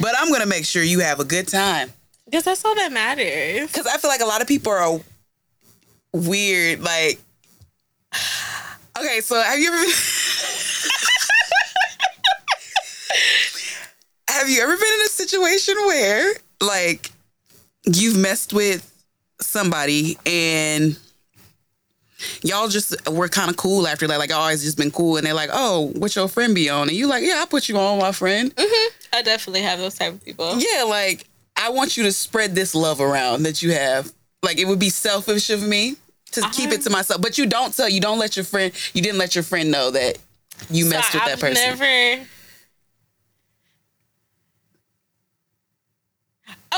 but I'm gonna make sure you have a good time. Because that's all that matters. Because I feel like a lot of people are weird. Like, okay, so have you ever been? have you ever been in a situation where, like, you've messed with somebody and y'all just were kind of cool after that? Like, I always just been cool, and they're like, "Oh, what's your friend be on?" And you like, "Yeah, I put you on, my friend." Mm-hmm. I definitely have those type of people. Yeah, like I want you to spread this love around that you have. Like it would be selfish of me to uh-huh. keep it to myself, but you don't tell. You don't let your friend. You didn't let your friend know that you So messed with that I've person. Never.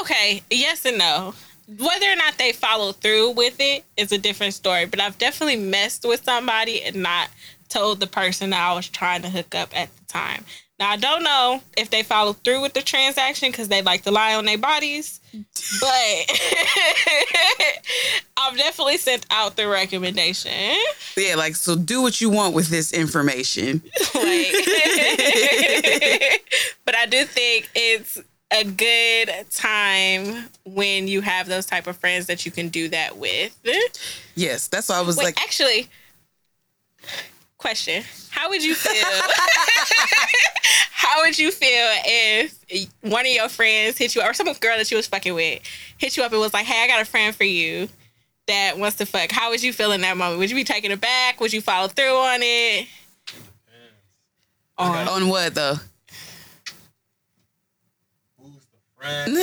Okay, yes and no. Whether or not they follow through with it is a different story. But I've definitely messed with somebody and not told the person that I was trying to hook up at the time. Now I don't know if they follow through with the transaction because they like to lie on their bodies, but I've definitely sent out the recommendation. yeah, like so. Do what you want with this information. like but i do think it's a good time when you have those type of friends that you can do that with. Yes, that's why I was wait like, actually question. How would you feel how would you feel if one of your friends hit you up or some girl that you was fucking with hit you up and was like hey i got a friend for you that wants to fuck. How would you feel in that moment? Would you be taking it back would you follow through on it? On on what though? Who's the friend?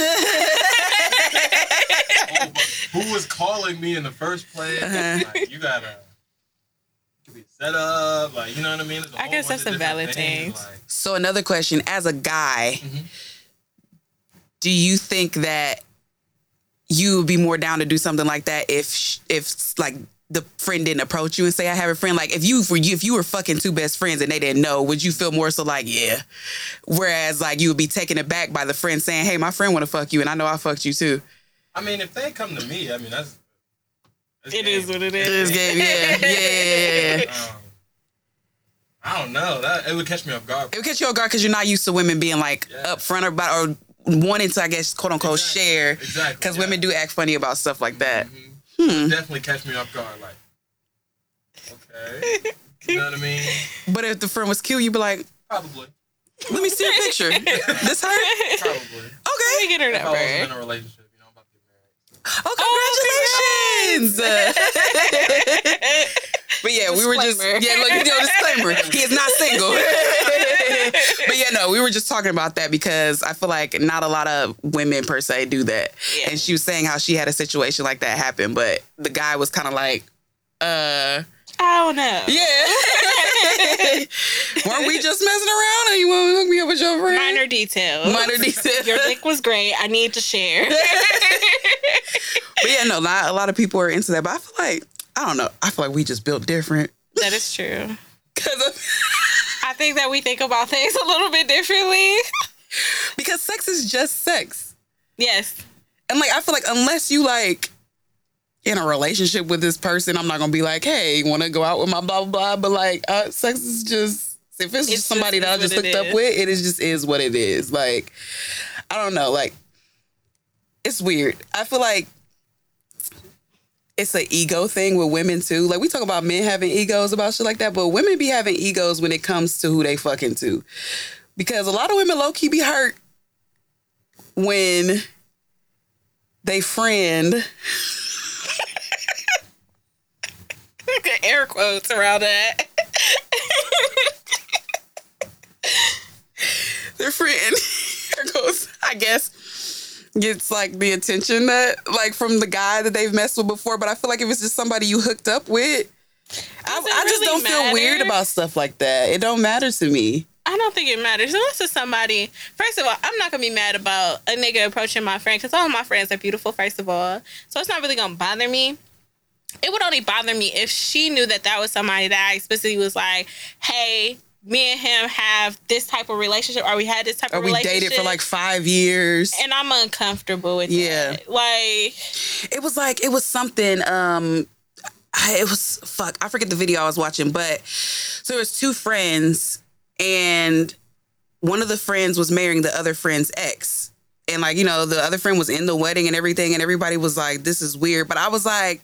oh, who was calling me in the first place? Uh-huh. Like, you gotta be set up, like you know what I mean. I a I whole guess bunch that's a different valid thing. Like, So another question: As a guy, Mhm. do you think that you would be more down to do something like that if if like the friend didn't approach you and say I have a friend? Like if you for you if you were fucking two best friends and they didn't know, would you feel more so like yeah? Whereas like you would be taken aback by the friend saying, "Hey, my friend want to fuck you, and I know I fucked you too." I mean, if they come to me, I mean that's. that's It game. is what it It is. is good, yeah, yeah, yeah, yeah. Um, I don't know. That it would catch me off guard. It would catch you off guard because you're not used to women being like Yeah. upfront about or wanting to, I guess, quote unquote, Exactly. share. Exactly. Because yeah. women do act funny about stuff like that. Mhm. Hmm. Definitely catch me off guard. Like, okay, you know what I mean? But if the friend was cute, you'd be like, Probably, "Let me see your picture. this her? probably. Let me Okay. get her If I wasn't in number. a relationship, you know, I'm about to get married. Oh, congratulations! but yeah, we were just yeah. Look, you know, disclaimer. He is not single. but yeah, no, we were just talking about that because I feel like not a lot of women per se do that. Yeah. And she was saying how she had a situation like that happen, but the guy was kind of like, uh, I don't know. yeah. Weren't we just messing around? And you want to hook me up with your friend? Minor details. Minor detail. Your dick was great. I need to share. But yeah, no, not a lot of people are into that. But I feel like I don't know. I feel like we just built different. that is true. Cause I think that we think about things a little bit differently. because sex is just sex. yes. And like I feel like unless you like in a relationship with this person, I'm not gonna be like, hey, want to go out with my blah blah blah. But like, uh, sex is just if it's, It's just somebody just that I just hooked up with, it is just is what it is. Like, I don't know, like it's weird. I feel like it's an ego thing with women too. Like we talk about men having egos about shit like that, but women be having egos when it comes to who they fucking to. Because a lot of women low key be hurt when they friend Air quotes around that. their friend here goes, I guess, gets like the attention that like from the guy that they've messed with before. But I feel like if it's just somebody you hooked up with, I, I just really don't feel weird about stuff like that. It don't matter to me. I don't think it matters. Unless it's somebody, first of all, I'm not gonna be mad about a nigga approaching my friend because all my friends are beautiful, first of all. So it's not really gonna bother me. It would only bother me if she knew that that was somebody that I explicitly was like, hey, me and him have this type of relationship, or we had this type Or of relationship. we dated for like five years. and I'm uncomfortable with Yeah. that. Like, It was like it was something. Um, I, it was fuck. I forget the video I was watching, but so there was two friends, and one of the friends was marrying the other friend's ex, and like you know the other friend was in the wedding and everything, and everybody was like, "This is weird," but I was like.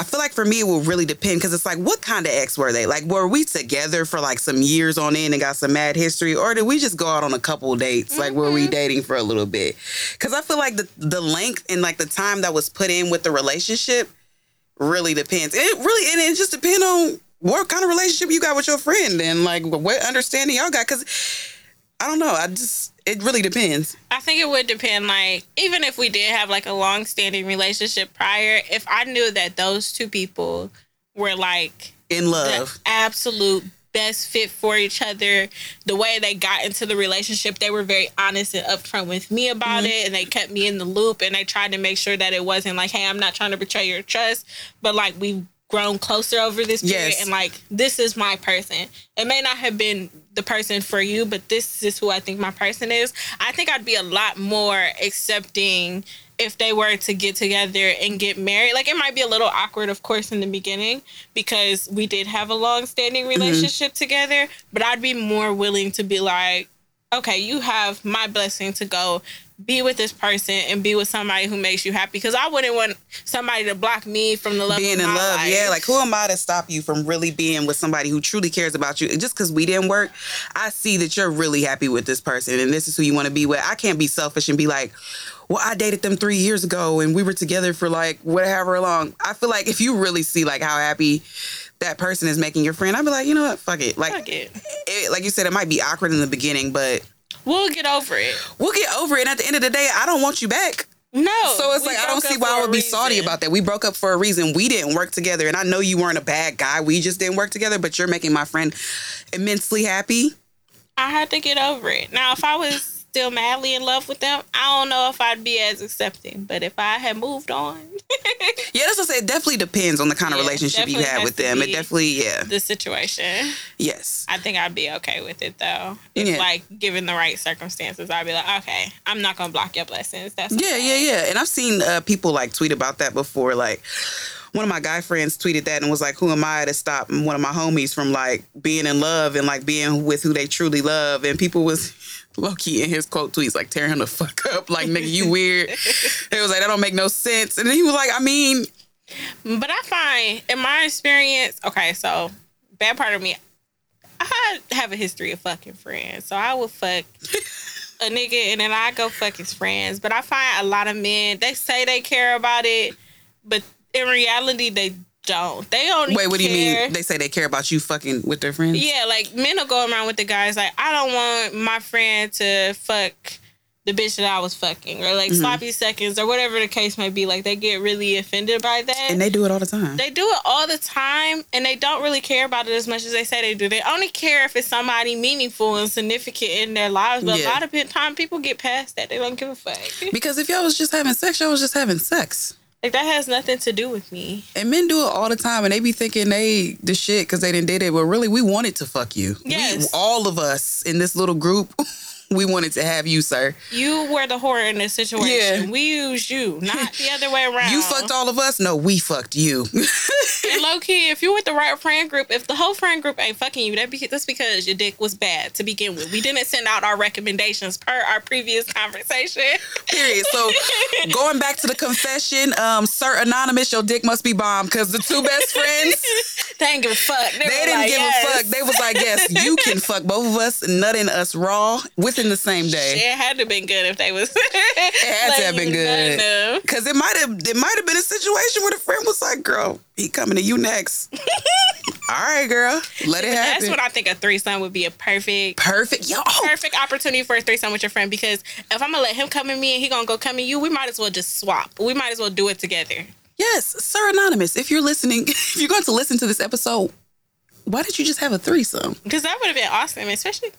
I feel like for me it will really depend because it's like what kind of ex were they? Like were we together for like some years on end and got some mad history, or did we just go out on a couple dates? Like were we mm-hmm. dating for a little bit? Because I feel like the the length and like the time that was put in with the relationship really depends. It really and it just depends on what kind of relationship you got with your friend and like what understanding y'all got. Because I don't know, I just it really depends. I think it would depend. Like, even if we did have like a long standing relationship prior, if I knew that those two people were like In the love, absolute best fit for each other, the way they got into the relationship, they were very honest and upfront with me about Mm-hmm. it, and they kept me in the loop, and they tried to make sure that it wasn't like, hey, I'm not trying to betray your trust, but like we've grown closer over this period, Yes. and like this is my person. It may not have been the person for you, but this is who I think my person is. I think I'd be a lot more accepting if they were to get together and get married. Like it might be a little awkward, of course, in the beginning because we did have a long standing mm-hmm. relationship together, but I'd be more willing to be like, okay, you have my blessing to go be with this person and be with somebody who makes you happy because I wouldn't want somebody to block me from the love being in love, life. yeah. Like who am I to stop you from really being with somebody who truly cares about you? Just because we didn't work, I see that you're really happy with this person and this is who you want to be with. I can't be selfish and be like. Well, I dated them three years ago and we were together for like whatever long. I feel like if you really see like how happy that person is making your friend, I'd be like, you know what, fuck it. Like, Fuck it. it, like you said, it might be awkward in the beginning, but We'll get over it. we'll get over it. And at the end of the day, I don't want you back. No. So it's like I don't see why I would be salty about that. We broke up for a reason. We didn't work together, and I know you weren't a bad guy. We just didn't work together. But you're making my friend immensely happy. I had to get over it. Now, if I was still madly in love with them, I don't know if I'd be as accepting. But if I had moved on, Yeah, that's what I say. It definitely depends on the kind of Yeah, relationship you have with them. It definitely, yeah, the situation, yes. I think I'd be okay with it though. If Yeah. like given the right circumstances, I'd be like, okay, I'm not gonna block your blessings. That's Yeah, yeah, yeah. And I've seen uh, people like tweet about that before. Like one of my guy friends tweeted that and was like, "Who am I to stop one of my homies from like being in love and like being with who they truly love?" And people was low key in his quote tweets like tearing him the fuck up, like nigga, you weird. it was like that don't make no sense. And then he was like, I mean, But I find, in my experience, okay, so bad part of me, I have a history of fucking friends. So I would fuck a nigga and then I go fuck his friends. But I find a lot of men, they say they care about it, but in reality, they don't. They don't. wait, what do you mean? They say they care about you fucking with their friends. Yeah, like men will go around with the guys like, I don't want my friend to fuck the bitch that I was fucking, or like Mm-hmm. sloppy seconds, or whatever the case may be. Like they get really offended by that. And they do it all the time. They do it all the time and they don't really care about it as much as they say they do. They only care if it's somebody meaningful and significant in their lives. But Yeah. a lot of time people get past that. They don't give a fuck. because if y'all was just having sex, y'all was just having sex. Like that has nothing to do with me. And men do it all the time, and they be thinking they the shit because they didn't did it, but really we wanted to fuck you. We- Yes. all of us in this little group, we wanted to have you, sir. You were the whore in this situation. Yeah. We used you, not the other way around. You fucked all of us. No, we fucked you. And low key, if you with the right friend group, if the whole friend group ain't fucking you, that be, that's because your dick was bad to begin with. We didn't send out our recommendations per our previous conversation. Period. So going back to the confession, um, Sir Anonymous, your dick must be bomb because the two best friends, they didn't give a fuck. They, they didn't like, give yes. a fuck. They was like, yes, you can fuck both of us, nutting us raw within the same day. It had to have been good if they was. It had to have been good. good. Cause it might have it might have been a situation where the friend was like, "Girl, he coming to you next." All right, girl, let it happen. That's what I think a threesome would be a perfect. Perfect, yo. oh, Perfect opportunity for a threesome with your friend because if I'm gonna let him come at me and he gonna go come at you, we might as well just swap. We might as well do it together. Yes, Sir Anonymous. If you're listening, if you're going to listen to this episode, why did you just have a threesome? Because that would have been awesome, especially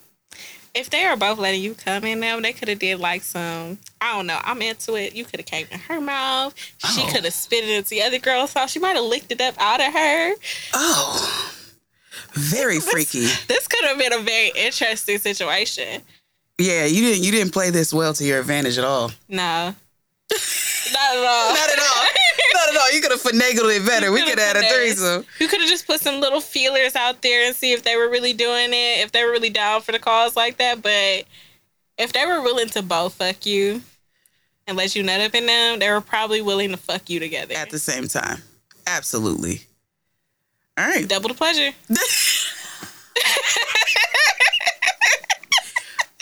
if they were both letting you come in them. They could have did like some. I don't know. I'm into it. You could have came in her mouth. She Oh. could have spit it into the other girl's mouth. She might have licked it up out of her. Oh, very freaky. This could have been a very interesting situation. Yeah, you didn't you didn't play this well to your advantage at all. No. Not at all. Not at all. Not. You could have finagled it better. We could have had a threesome. You could have just put some little feelers out there and see if they were really doing it, if they were really down for the cause like that. But if they were willing to both fuck you and let you nut up in them, they were probably willing to fuck you together. At the same time, absolutely. All right. Double the pleasure.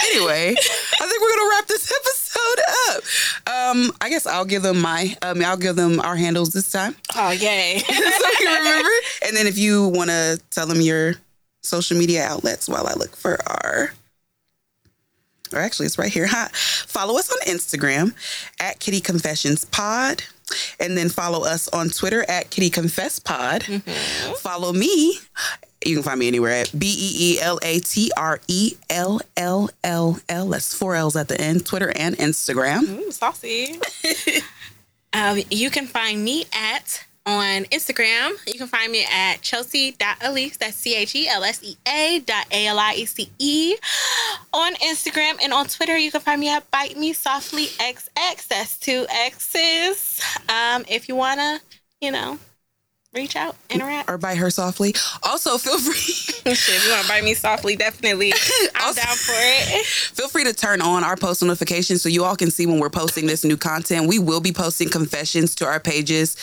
anyway, I think we're gonna wrap this episode up. Um, I guess I'll give them my um, I'll give them our handles this time, Oh yay! so you can remember. And then if you want to tell them your social media outlets while I look for our. Or actually, it's right here. Huh? Follow us on Instagram at Kitty Konfessions Pod, and then follow us on Twitter at Kitty Konfess Pod. Follow me. You can find me anywhere at B E E L A T R E L L L L. That's four L's at the end. Twitter and Instagram. Ooh, saucy. um, you can find me at on Instagram. You can find me at Chelsea.Aliece. That's C H E L S E A dot A L I E C E. On Instagram and on Twitter, you can find me at Bite Me Softly XX. That's two X's. Um, if you wanna, you know, reach out, interact. Or bite her softly. Also, feel free. Shit, if you wanna bite me softly, definitely. I'm Also- down for it. Feel free to turn on our post notifications so you all can see when we're posting this new content. We will be posting confessions to our pages.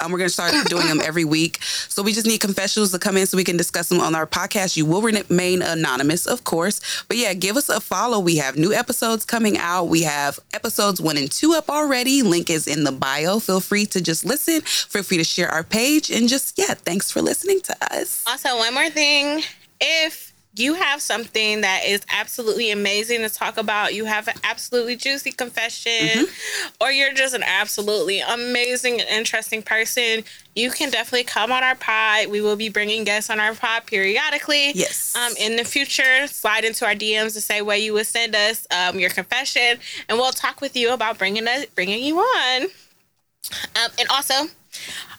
Um, we're going to start doing them every week. So we just need confessions to come in so we can discuss them on our podcast. You will remain anonymous, of course. But yeah, give us a follow. We have new episodes coming out. We have episodes one and two up already. Link is in the bio. Feel free to just listen. Feel free to share our page. And just, yeah, thanks for listening to us. Also, one more thing. If you have something that is absolutely amazing to talk about, you have an absolutely juicy confession, mm-hmm. or you're just an absolutely amazing and interesting person, you can definitely come on our pod. We will be bringing guests on our pod periodically. Yes. Um, in the future, slide into our DMs the same way you would send us um, your confession, and we'll talk with you about bringing us bringing you on. Um, and also,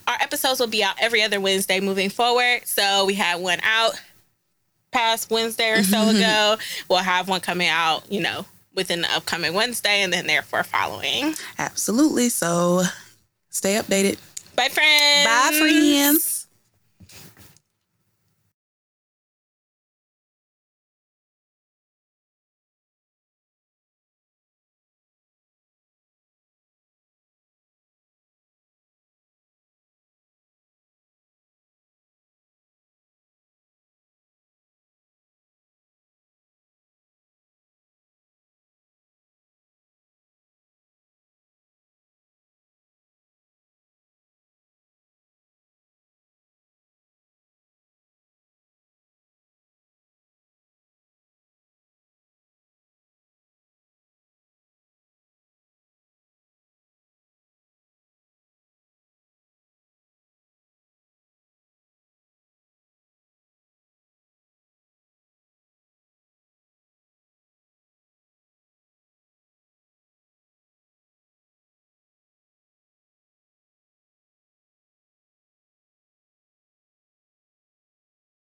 our episodes will be out every other Wednesday moving forward. So we had one out past Wednesday or so mm-hmm. ago. We'll have one coming out, you know, within the upcoming Wednesday and then therefore following. Absolutely. So stay updated. Bye, friends. Bye, friends.